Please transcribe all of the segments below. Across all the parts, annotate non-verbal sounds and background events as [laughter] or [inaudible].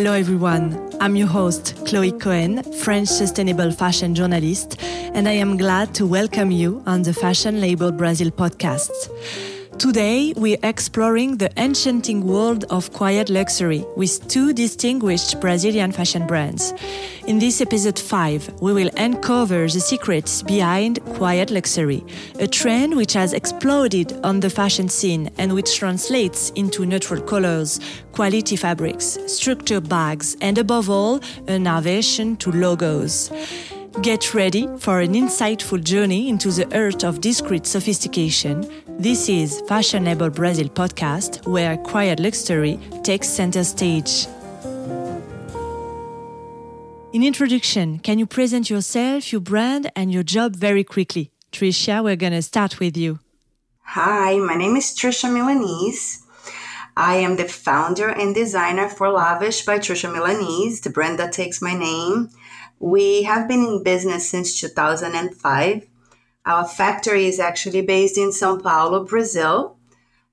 Hello everyone, I'm your host, Chloe Cohen, French sustainable fashion journalist, and I am glad to welcome you on the Fashion Label Brasil podcast. Today, we're exploring the enchanting world of quiet luxury with two distinguished Brazilian fashion brands. In this episode 5, we will uncover the secrets behind quiet luxury, a trend which has exploded on the fashion scene and which translates into neutral colors, quality fabrics, structured bags, and above all, an aversion to logos. Get ready for an insightful journey into the earth of discreet sophistication. This is Fashion Label Brasil podcast, where quiet luxury takes center stage. In introduction, can you present yourself, your brand, and your job very quickly? Tricia, we're going to start with you. Hi, my name is Tricia Milanese. I am the founder and designer for Lavish by Tricia Milanese, the brand that takes my name. We have been in business since 2005. Our factory is actually based in Sao Paulo, Brazil.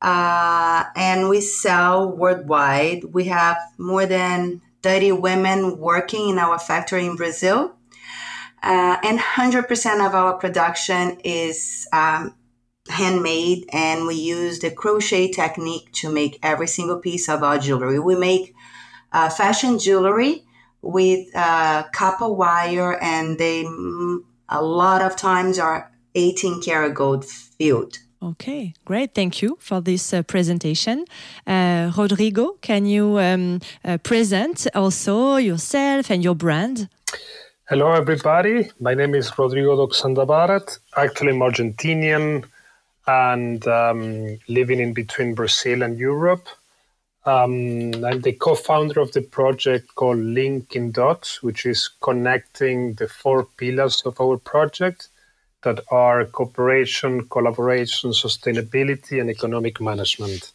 Uh, and we sell worldwide. We have more than 30 women working in our factory in Brazil. Uh, and 100% of our production is um, handmade, and we use the crochet technique to make every single piece of our jewelry. We make uh, fashion jewelry with uh, copper wire, and they mm, a lot of times are 18 karat gold filled. Okay, great. Thank you for this uh, presentation. Uh, Rodrigo, can you um, uh, present also yourself and your brand? Hello, everybody. My name is Rodrigo Doxandabarat. Actually, I'm Argentinian and um, living in between Brazil and Europe. Um, I'm the co-founder of the project called Link in Dots, which is connecting the four pillars of our project that are cooperation, collaboration, sustainability, and economic management.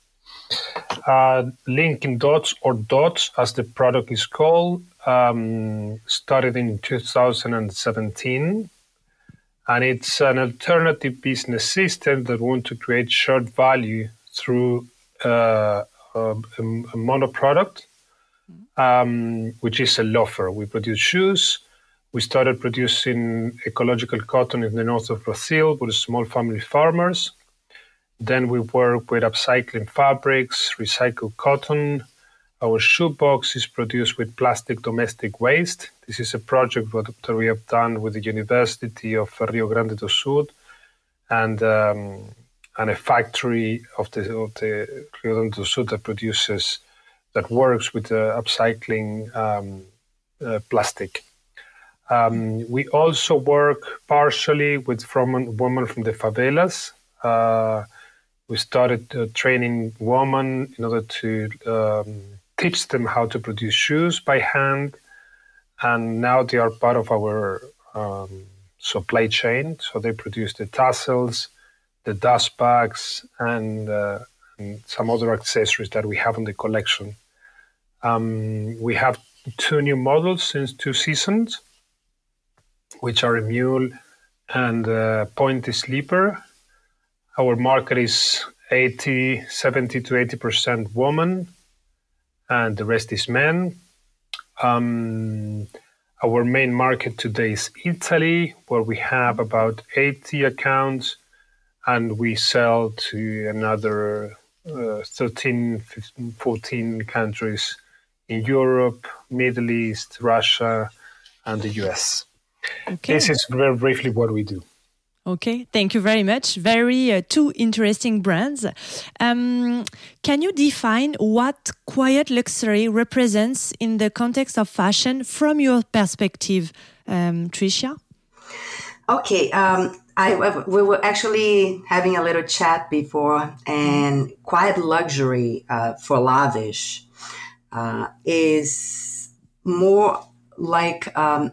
Uh, Link in Dots, or Dots as the product is called, um, started in 2017. And it's an alternative business system that wants to create shared value through uh, a, a mono product, um, which is a loafer. We produce shoes. We started producing ecological cotton in the north of Brazil with small family farmers. Then we work with upcycling fabrics, recycled cotton. Our shoebox is produced with plastic domestic waste. This is a project that we have done with the University of Rio Grande do Sul and um, and a factory of the, of the Rio Grande do Sul that produces, that works with uh, upcycling um, uh, plastic. Um, we also work partially with from women from the favelas. Uh, we started uh, training women in order to um, teach them how to produce shoes by hand, and now they are part of our um, supply chain. So they produce the tassels, the dust bags, and, uh, and, some other accessories that we have in the collection. Um, we have two new models since two seasons, which are a mule and a pointy sleeper. Our market is 80, 70 to 80% woman, and the rest is men. Um, our main market today is Italy, where we have about 80 accounts and we sell to another uh, 13, 15, 14 countries in Europe, Middle East, Russia, and the US. Okay. This is very briefly what we do. Okay, thank you very much. Very uh, two interesting brands. Um, can you define what quiet luxury represents in the context of fashion from your perspective, um, Tricia? Okay, um, I we were actually having a little chat before, and quiet luxury uh, for lavish uh, is more like um,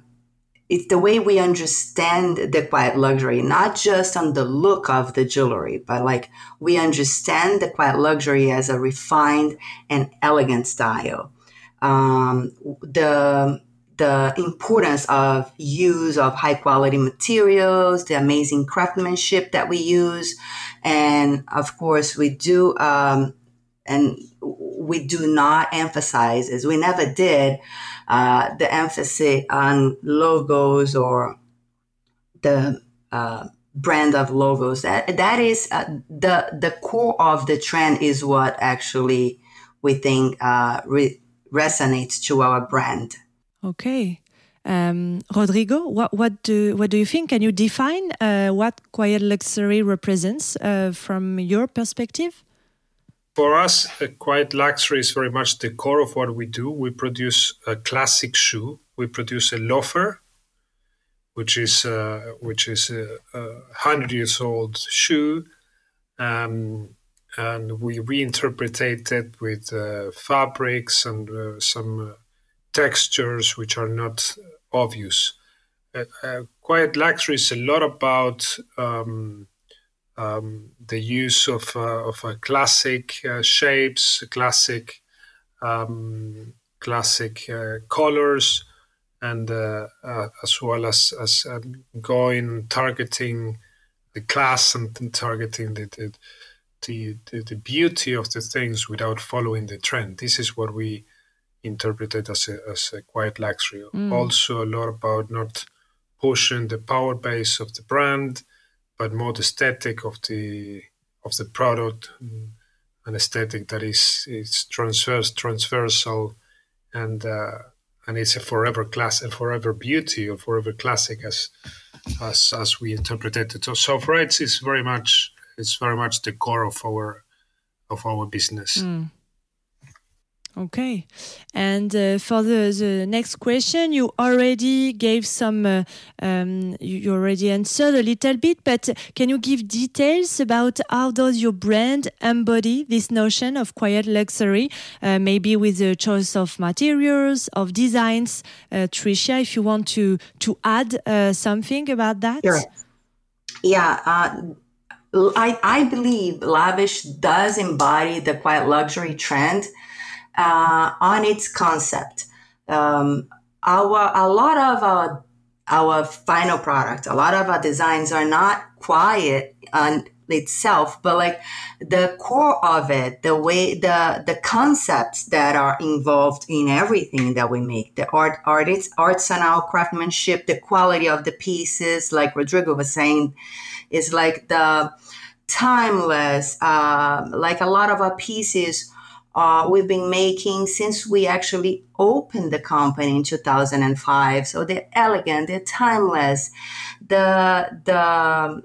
it's the way we understand the quiet luxury, not just on the look of the jewelry, but like we understand the quiet luxury as a refined and elegant style. Um, the the importance of use of high quality materials, the amazing craftsmanship that we use, and of course we do. Um, and we do not emphasize as we never did uh, the emphasis on logos or the uh, brand of logos. That that is uh, the the core of the trend is what actually we think uh, re- resonates to our brand. Okay. Um, Rodrigo, what, what do what do you think? Can you define uh, what quiet luxury represents uh, from your perspective? For us, quiet luxury is very much the core of what we do. We produce a classic shoe. We produce a loafer, which is uh, which is a, a, hundred years old shoe, um, and we reinterpret it with uh, fabrics and uh, some uh, textures which are not obvious. Uh, uh, quiet luxury is a lot about um, um, the use of uh, of classic shapes, classic um, classic colors and uh, uh, as well as as uh, going targeting the class and, and targeting the the, the the, the beauty of the things without following the trend. This is what we interpreted as a, as a quiet luxury. Mm. Also, a lot about not pushing the power base of the brand, but more the aesthetic of the of the product, an aesthetic that is is transverse transversal and uh, and it's a forever class, a forever beauty, or forever classic, as as as we interpreted it. So, so for us, it's very much it's very much the core of our of our business. Mm. Okay. And uh, for the, the next question, you already gave some, uh, um, you already answered a little bit, but can you give details about how does your brand embody this notion of quiet luxury, uh, maybe with the choice of materials, of designs? Uh, Tricia, if you want to, to add uh, something about that. Sure. Yeah. Uh, I, I believe Lavish does embody the quiet luxury trend uh, on its concept. Um, our a lot of our our final product, a lot of our designs are not quiet on itself, but like the core of it, the way the the concepts that are involved in everything that we make, the art artists, artisanal craftsmanship, the quality of the pieces, like Rodrigo was saying, is like the timeless. Uh, like a lot of our pieces uh, we've been making since we actually opened the company in 2005. So they're elegant, they're timeless. The the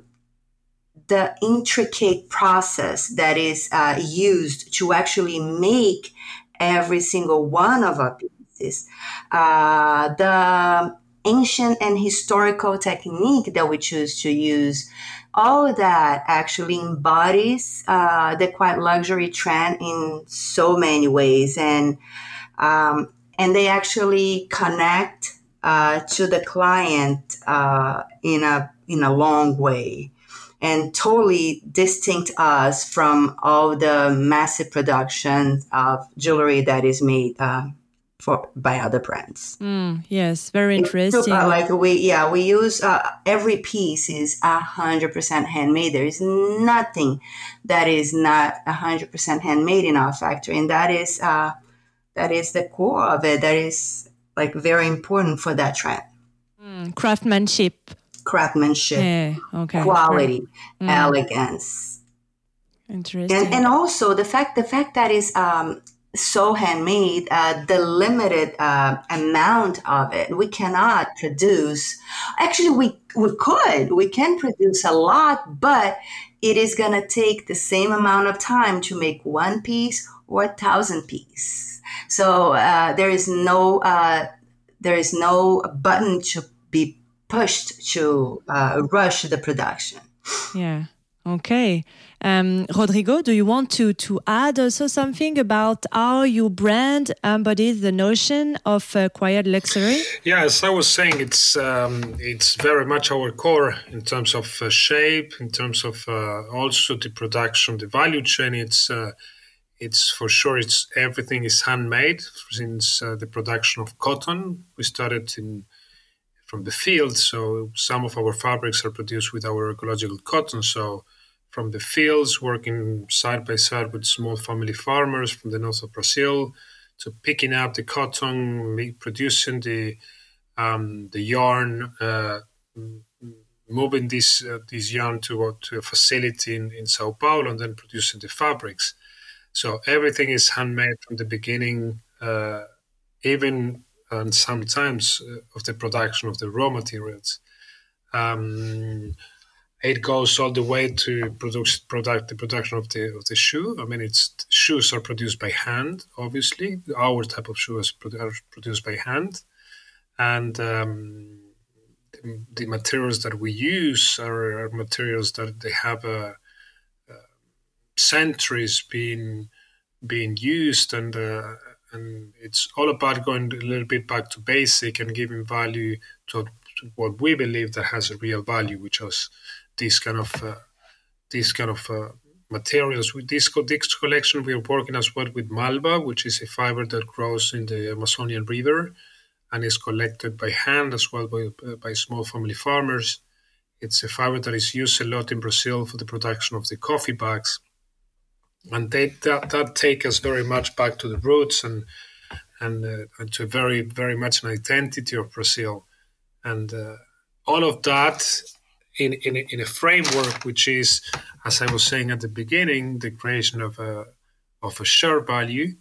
the intricate process that is uh, used to actually make every single one of our pieces, uh, the ancient and historical technique that we choose to use. All that actually embodies uh, the quiet luxury trend in so many ways. And um, and they actually connect uh, to the client uh, in a in a long way and totally distinct us from all the massive production of jewelry that is made uh, for by other brands. Mm, yes, very interesting. Like we, yeah, we use uh, every piece is a hundred percent handmade. There is nothing that is not a hundred percent handmade in our factory, and that is uh, that is the core of it. That is like very important for that trend. Mm, craftsmanship. Craftsmanship. Yeah. Okay. Quality, mm. elegance. Interesting. And, and also the fact the fact that is um, so handmade, uh, the limited uh, amount of it, we cannot produce. Actually, we, we could, we can produce a lot, but it is going to take the same amount of time to make one piece or a thousand piece. So uh, there is no uh, there is no button to be pushed to uh, rush the production. Yeah. Okay. Um, Rodrigo, do you want to, to add also something about how your brand embodies the notion of uh, quiet luxury? Yeah, as I was saying, it's um, it's very much our core in terms of uh, shape, in terms of uh, also the production, the value chain. It's uh, it's for sure it's everything is handmade since uh, the production of cotton. We started in from the field, so some of our fabrics are produced with our ecological cotton. So from the fields, working side by side with small family farmers from the north of Brazil, to picking up the cotton, producing the um, the yarn, uh, moving this uh, this yarn to to a facility in, in Sao Paulo, and then producing the fabrics. So everything is handmade from the beginning, uh, even and sometimes uh, of the production of the raw materials. Um, it goes all the way to produce product the production of the of the shoe. I mean, it's shoes are produced by hand. Obviously, our type of shoes are produced by hand, and um, the, the, materials that we use are, are materials that they have a, a centuries been being used, and uh, and it's all about going a little bit back to basic and giving value to, to what we believe that has a real value, which is these kind of uh, these kind of uh, materials. With this, this collection, we are working as well with malva, which is a fiber that grows in the Amazonian River and is collected by hand as well by, uh, by small family farmers. It's a fiber that is used a lot in Brazil for the production of the coffee bags, and they, that that take us very much back to the roots and and, uh, and to very very much an identity of Brazil, and uh, all of that in, in, a, in a framework which is, as I was saying at the beginning, the creation of a of a shared value,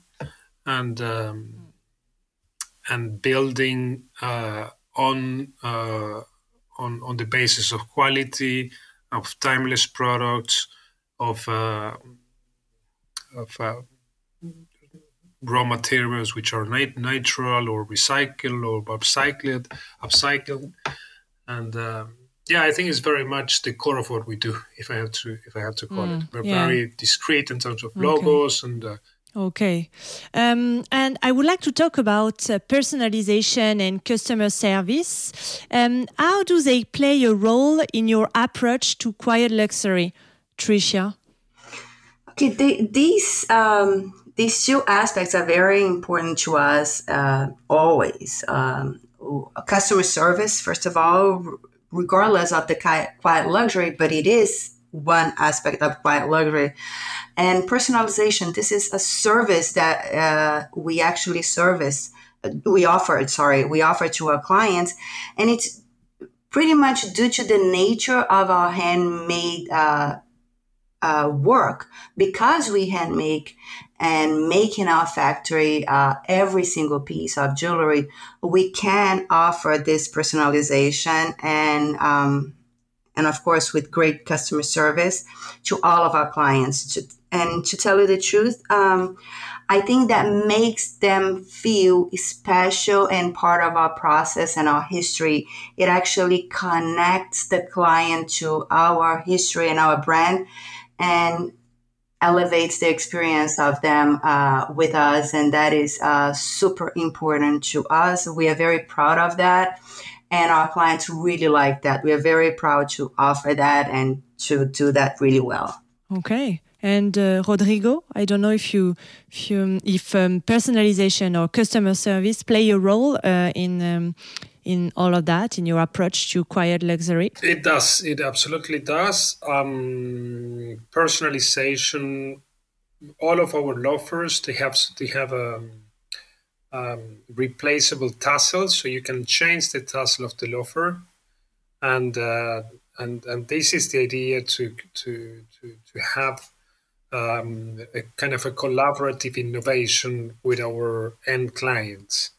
and um, and building uh, on uh, on on the basis of quality, of timeless products, of uh, of uh, raw materials which are nat- natural or recycled or upcycled, upcycled, and um, yeah, I think it's very much the core of what we do. If I have to, if I have to call mm, it, we're yeah. very discreet in terms of logos okay. and. Uh, okay, um, and I would like to talk about uh, personalization and customer service. Um, how do they play a role in your approach to quiet luxury, Tricia? Okay, they, these um, these two aspects are very important to us uh, always. Um, customer service, first of all, regardless of the quiet luxury, but it is one aspect of quiet luxury. And personalization, this is a service that uh, we actually service, we offer, sorry, we offer to our clients. And it's pretty much due to the nature of our handmade uh, uh, work because we hand make and make in our factory uh, every single piece of jewelry, we can offer this personalization and um, and of course with great customer service to all of our clients. To, and to tell you the truth, um, I think that makes them feel special and part of our process and our history. It actually connects the client to our history and our brand and elevates the experience of them uh, with us. And that is uh, super important to us. We are very proud of that. And our clients really like that. We are very proud to offer that and to do that really well. Okay. And uh, Rodrigo, I don't know if you, if, you, if um, personalization or customer service play a role uh, in um, in all of that in your approach to quiet luxury? It does. It absolutely does. Um, personalization. All of our loafers they have they have a um, um, replaceable tassel, so you can change the tassel of the loafer, and uh, and and this is the idea to to to, to have um, a kind of a collaborative innovation with our end clients.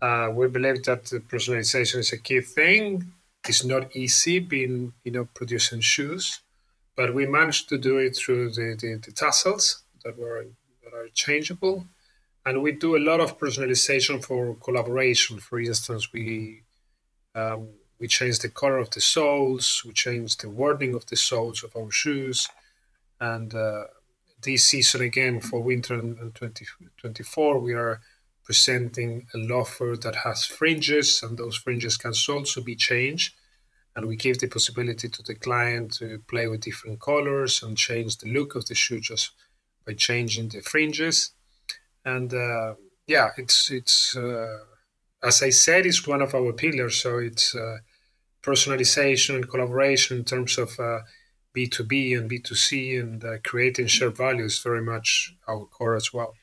Uh, we believe that personalization is a key thing. It's not easy being, you know, producing shoes, but we managed to do it through the, the, the tassels that were that are changeable, and we do a lot of personalization for collaboration. For instance, we um, we change the color of the soles, we change the wording of the soles of our shoes, and uh, this season again for winter 2024 we are presenting a loafer that has fringes, and those fringes can also be changed. And we give the possibility to the client to play with different colors and change the look of the shoe just by changing the fringes. And uh, yeah, it's it's uh, as I said, it's one of our pillars. So it's uh, personalization and collaboration in terms of uh, B2B and B2C and uh, creating shared values very much our core as well.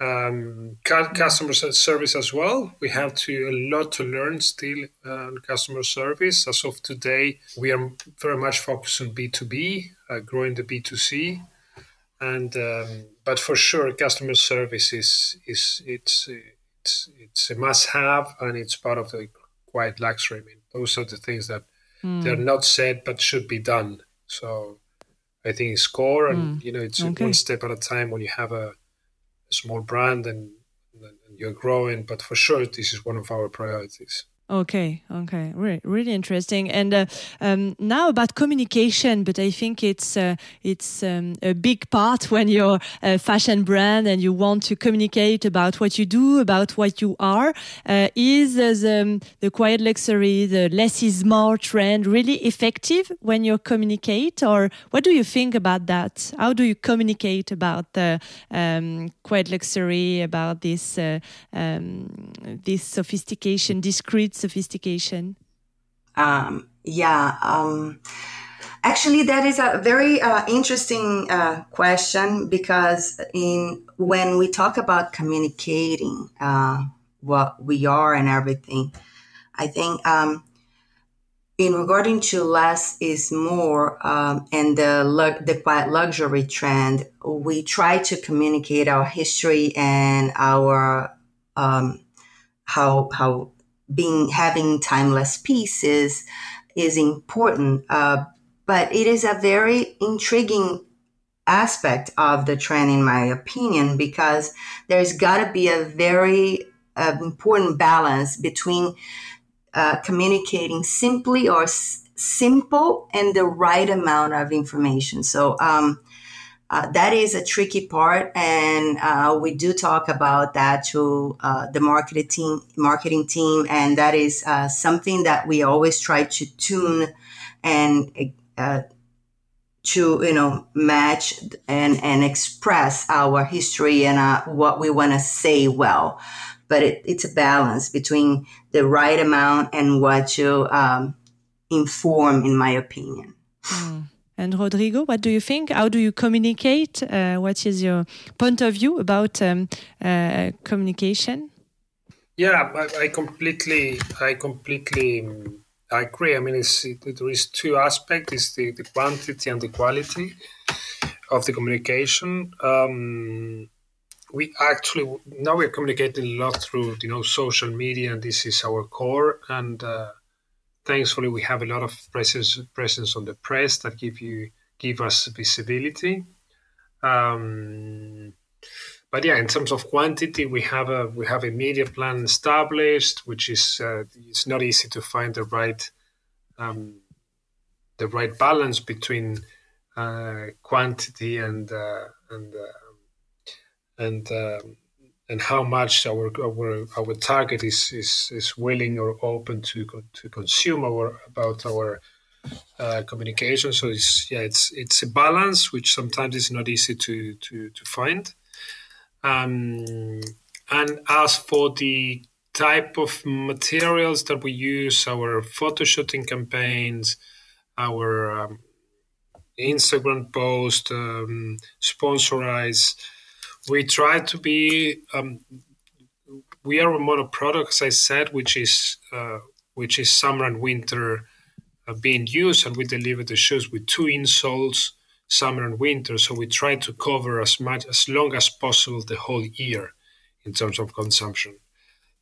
Um, customer service as well. We have to a lot to learn still on customer service. As of today, we are very much focused on B2B, uh, growing the B2C, and um, but for sure, customer service is is it's it's it's a must-have and it's part of the quiet luxury. I mean, those are the things that mm. they're not said but should be done. So I think it's core, and mm. you know, it's okay. one step at a time when you have a, small brand and, and you're growing. But for sure, this is one of our priorities. Okay, okay, really, really interesting. And uh, um, now about communication, but I think it's uh, it's um, a big part when you're a fashion brand and you want to communicate about what you do, about what you are. Uh, is the, um, the quiet luxury, the less is more trend really effective when you communicate, or what do you think about that? How do you communicate about the um, quiet luxury, about this uh, um, this sophistication, discreet sophistication? Um, yeah. Um, actually, that is a very uh, interesting uh, question because in when we talk about communicating uh, what we are and everything, I think um, in regarding to less is more um, and the the quiet luxury trend, we try to communicate our history and our um, how how being having timeless pieces is important, uh, but it is a very intriguing aspect of the trend, in my opinion, because there's got to be a very uh, important balance between uh, communicating simply or s- simple and the right amount of information. So, um, uh, that is a tricky part, and uh, we do talk about that to uh, the marketing team. Marketing team, and that is uh, something that we always try to tune and uh, to you know match and and express our history and uh, what we want to say well. But it, it's a balance between the right amount and what you um, inform, in my opinion. Mm. And Rodrigo, what do you think? How do you communicate? Uh, what is your point of view about um, uh, communication? Yeah, I, I, completely, I completely um, agree. I mean, it, there is two aspects: is the, the quantity and the quality of the communication. Um, we actually now we're communicating a lot through you know social media, and this is our core. And uh, thankfully we have a lot of presence presence on the press that give you give us visibility. Um, but yeah, in terms of quantity, we have a we have a media plan established, which is uh, it's not easy to find the right um, the right balance between uh, quantity and uh, and uh, and um, and how much our our, our target is, is is willing or open to to consume our about our uh, communication. So it's yeah, it's it's a balance which sometimes is not easy to to to find. Um, and as for the type of materials that we use, our photo shooting campaigns, our um, Instagram post, um, sponsorize we try to be um, we are a mono product as i said which is uh, which is summer and winter uh, being used and we deliver the shoes with two insoles summer and winter. So we try to cover as much as long as possible the whole year in terms of consumption.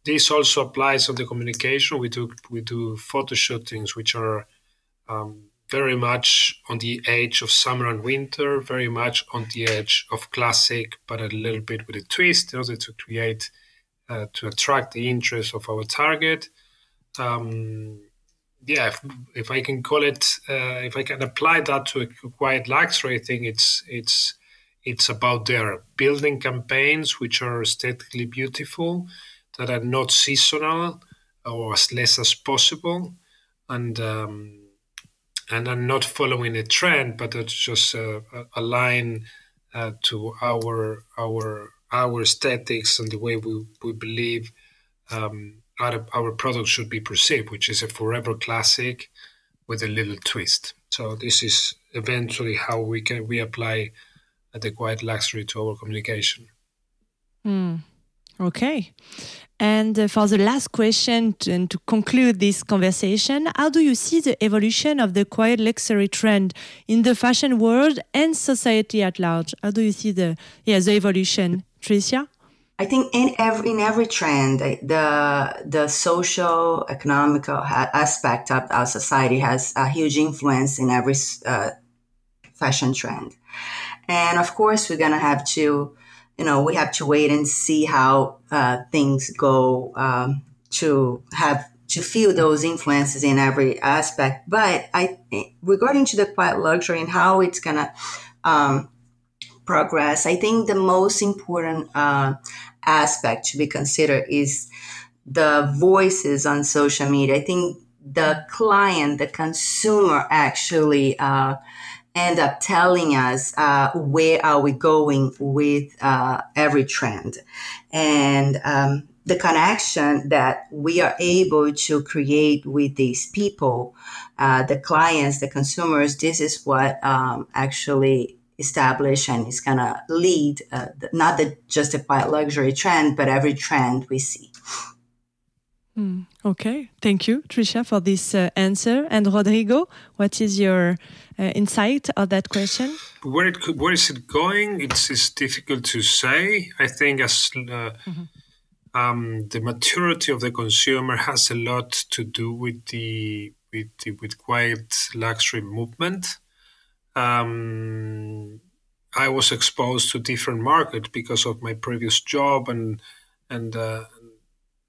This also applies on the communication. We do we do photo shootings which are um, very much on the edge of summer and winter, very much on the edge of classic, but a little bit with a twist in order to create, uh, to attract the interest of our target. Um, yeah, if, if, I can call it, uh, if I can apply that to a quiet luxury, I think it's it's it's about their building campaigns which are aesthetically beautiful, that are not seasonal or as less as possible, and um, and are not following a trend, but it's just uh, align uh, to our our our aesthetics and the way we, we believe um, our, our product should be perceived, which is a forever classic with a little twist. So this is eventually how we can we apply the quiet luxury to our communication. Mm. Okay. And uh, for the last question, to, and to conclude this conversation, how do you see the evolution of the quiet luxury trend in the fashion world and society at large? How do you see the yeah the evolution, Tricia? I think in every in every trend, the the social economical aspect of our society has a huge influence in every uh, fashion trend, and of course we're gonna have to you know, we have to wait and see how uh, things go um, to have to feel those influences in every aspect. But I, regarding to the quiet luxury and how it's gonna um, progress, I think the most important uh, aspect to be considered is the voices on social media. I think the client, the consumer, actually. Uh, end up telling us uh, where are we going with uh, every trend. And um, the connection that we are able to create with these people uh, the clients the consumers this is what um, actually establish and is going to lead uh, not the, just a quiet luxury trend but every trend we see Mm, okay, thank you, Tricia, for this uh, answer. And Rodrigo, what is your uh, insight of that question? Where it could, where is it going? It's, it's difficult to say. I think as uh, mm-hmm. um, the maturity of the consumer has a lot to do with the with the, with quiet luxury movement. Um, I was exposed to different markets because of my previous job and and uh,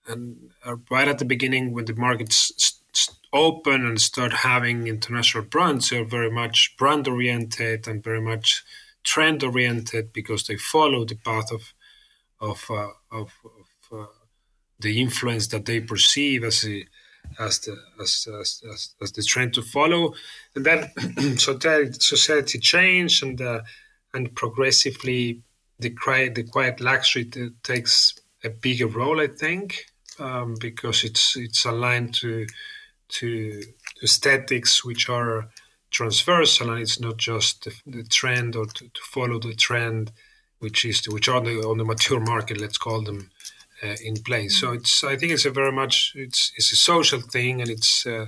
and uh, right at the beginning when the markets open and start having international brands they're very much brand oriented and very much trend oriented because they follow the path of of uh, of, of uh, the influence that they perceive as the as the as, as, as, as the trend to follow. And then [clears throat] society change and uh, and progressively the the quiet luxury takes a bigger role i think um, because it's it's aligned to to aesthetics which are transversal and it's not just the, the trend or to, to, follow the trend which is to, which are the, on the mature market let's call them uh, in place. So it's i think it's a very much it's it's a social thing and it's uh,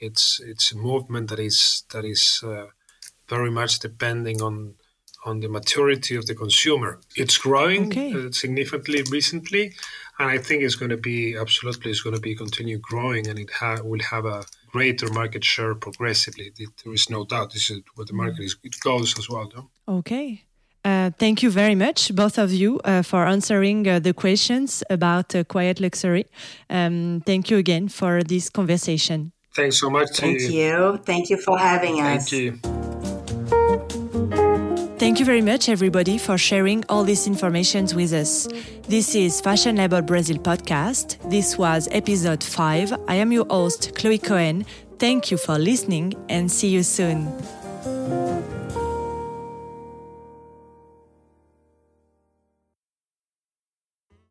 it's it's a movement that is that is uh, very much depending on on the maturity of the consumer. It's growing okay. Uh, significantly recently and I think it's going to be absolutely it's going to be continue growing, and it ha- will have a greater market share progressively. There is no doubt. This is what the mm. market is. It goes as well. No? Okay. Uh, thank you very much, both of you, uh, for answering uh, the questions about uh, quiet luxury. Um, thank you again for this conversation. Thanks so much. Thank you. you. Thank you for having us. Thank you. Thank you very much, everybody, for sharing all these informations with us. This is Fashion Label Brasil podcast. This was episode 5. I am your host, Chloe Cohen. Thank you for listening and see you soon.